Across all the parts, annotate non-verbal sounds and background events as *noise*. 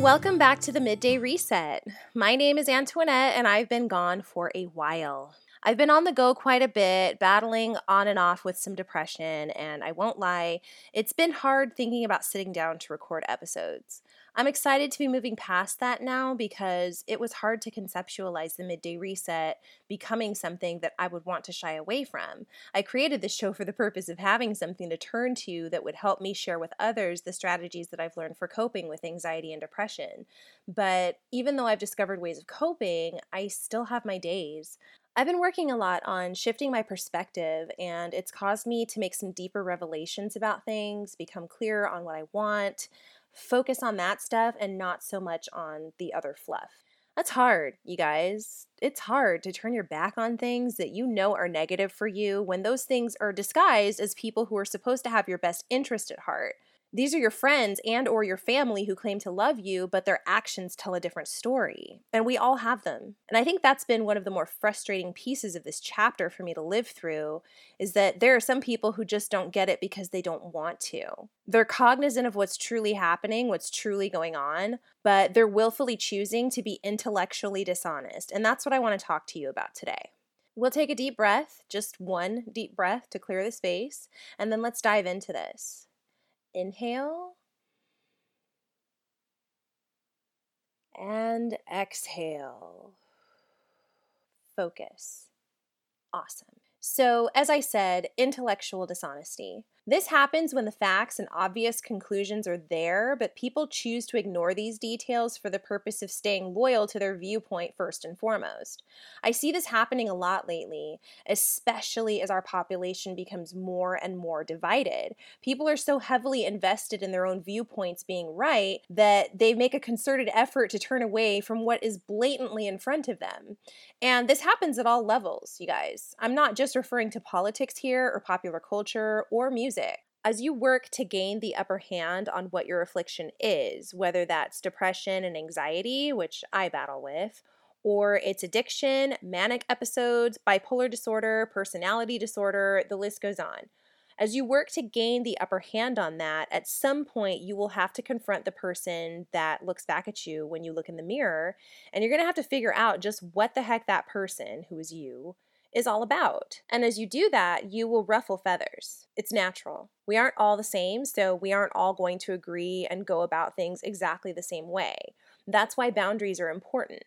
Welcome back to the Midday Reset. My name is Antoinette, and I've been gone for a while. I've been on the go quite a bit, battling on and off with some depression, and I won't lie, it's been hard thinking about sitting down to record episodes. I'm excited to be moving past that now because it was hard to conceptualize the midday reset becoming something that I would want to shy away from. I created this show for the purpose of having something to turn to that would help me share with others the strategies that I've learned for coping with anxiety and depression. But even though I've discovered ways of coping, I still have my days. I've been working a lot on shifting my perspective, and it's caused me to make some deeper revelations about things, become clearer on what I want, focus on that stuff and not so much on the other fluff. That's hard, you guys. It's hard to turn your back on things that you know are negative for you when those things are disguised as people who are supposed to have your best interest at heart. These are your friends and or your family who claim to love you, but their actions tell a different story. And we all have them. And I think that's been one of the more frustrating pieces of this chapter for me to live through is that there are some people who just don't get it because they don't want to. They're cognizant of what's truly happening, what's truly going on, but they're willfully choosing to be intellectually dishonest. And that's what I want to talk to you about today. We'll take a deep breath, just one deep breath to clear the space, and then let's dive into this. Inhale. And exhale. Focus. Awesome. So, as I said, intellectual dishonesty. This happens when the facts and obvious conclusions are there, but people choose to ignore these details for the purpose of staying loyal to their viewpoint first and foremost. I see this happening a lot lately, especially as our population becomes more and more divided. People are so heavily invested in their own viewpoints being right that they make a concerted effort to turn away from what is blatantly in front of them. And this happens at all levels, you guys. I'm not just referring to politics here or popular culture or music music. As you work to gain the upper hand on what your affliction is, whether that's depression and anxiety, which I battle with, or it's addiction, manic episodes, bipolar disorder, personality disorder, the list goes on. As you work to gain the upper hand on that, at some point you will have to confront the person that looks back at you when you look in the mirror, and you're gonna have to figure out just what the heck that person, who is you, is all about. And as you do that, you will ruffle feathers. It's natural. We aren't all the same, so we aren't all going to agree and go about things exactly the same way. That's why boundaries are important.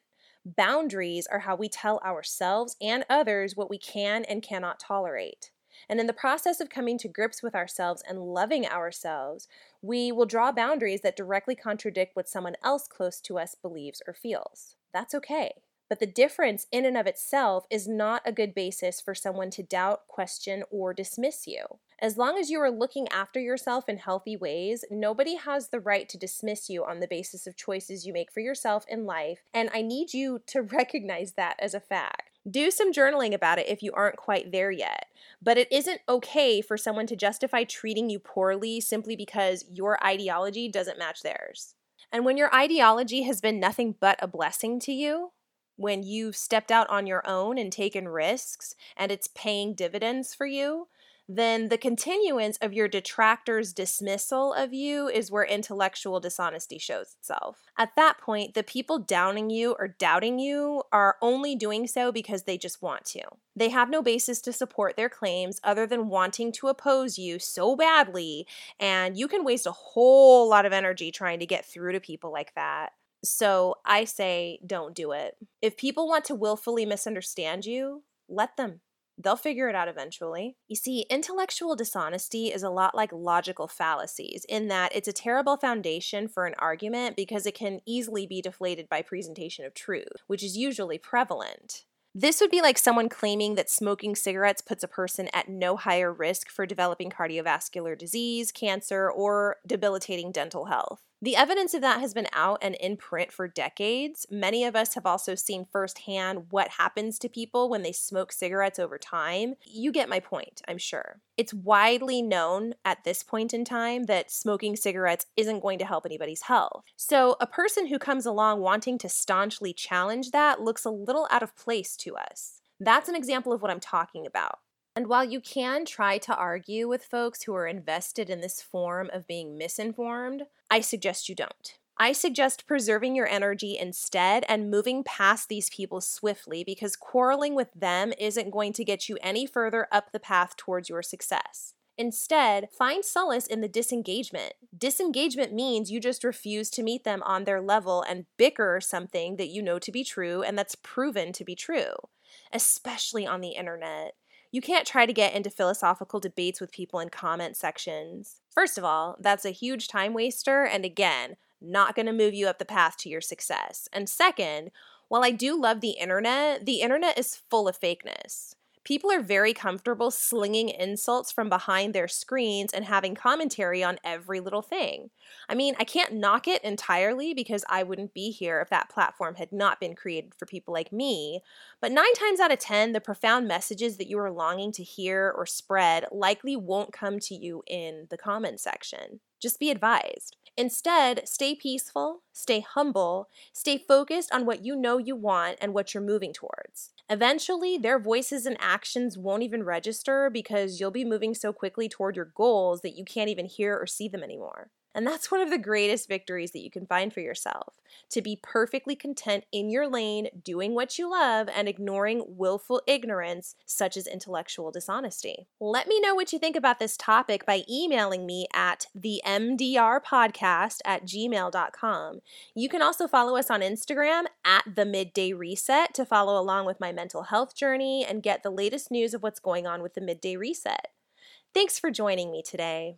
Boundaries are how we tell ourselves and others what we can and cannot tolerate. And in the process of coming to grips with ourselves and loving ourselves, we will draw boundaries that directly contradict what someone else close to us believes or feels. That's okay. But the difference in and of itself is not a good basis for someone to doubt, question, or dismiss you. As long as you are looking after yourself in healthy ways, nobody has the right to dismiss you on the basis of choices you make for yourself in life, and I need you to *laughs* recognize that as a fact. Do some journaling about it if you aren't quite there yet. But it isn't okay for someone to justify treating you poorly simply because your ideology doesn't match theirs. And when your ideology has been nothing but a blessing to you, when you've stepped out on your own and taken risks and it's paying dividends for you, then the continuance of your detractor's dismissal of you is where intellectual dishonesty shows itself. At that point, the people downing you or doubting you are only doing so because they just want to. They have no basis to support their claims other than wanting to oppose you so badly, and you can waste a whole lot of energy trying to get through to people like that. So I say, don't do it. If people want to willfully misunderstand you, let them. They'll figure it out eventually. You see, intellectual dishonesty is a lot like logical fallacies in that it's a terrible foundation for an argument because it can easily be deflated by presentation of truth, which is usually prevalent. This would be like someone claiming that smoking cigarettes puts a person at no higher risk for developing cardiovascular disease, cancer, or debilitating dental health. The evidence of that has been out and in print for decades. Many of us have also seen firsthand what happens to people when they smoke cigarettes over time. You get my point, I'm sure. It's widely known at this point in time that smoking cigarettes isn't going to help anybody's health. So, a person who comes along wanting to staunchly challenge that looks a little out of place to us. That's an example of what I'm talking about. And while you can try to argue with folks who are invested in this form of being misinformed, I suggest you don't. I suggest preserving your energy instead and moving past these people swiftly because quarreling with them isn't going to get you any further up the path towards your success. Instead, find solace in the disengagement. Disengagement means you just refuse to meet them on their level and bicker something that you know to be true and that's proven to be true, especially on the internet. You can't try to get into philosophical debates with people in comment sections. First of all, that's a huge time waster, and again, not going to move you up the path to your success. And second, while I do love the internet, the internet is full of fakeness. People are very comfortable slinging insults from behind their screens and having commentary on every little thing. I mean, I can't knock it entirely because I wouldn't be here if that platform had not been created for people like me, but nine times out of ten, the profound messages that you are longing to hear or spread likely won't come to you in the comment section. Just be advised. Instead, stay peaceful, stay humble, stay focused on what you know you want and what you're moving towards. Eventually, their voices and actions won't even register because you'll be moving so quickly toward your goals that you can't even hear or see them anymore. And that's one of the greatest victories that you can find for yourself to be perfectly content in your lane, doing what you love, and ignoring willful ignorance, such as intellectual dishonesty. Let me know what you think about this topic by emailing me at the mdrpodcast at gmail.com. You can also follow us on Instagram at the midday reset to follow along with my mental health journey and get the latest news of what's going on with the midday reset. Thanks for joining me today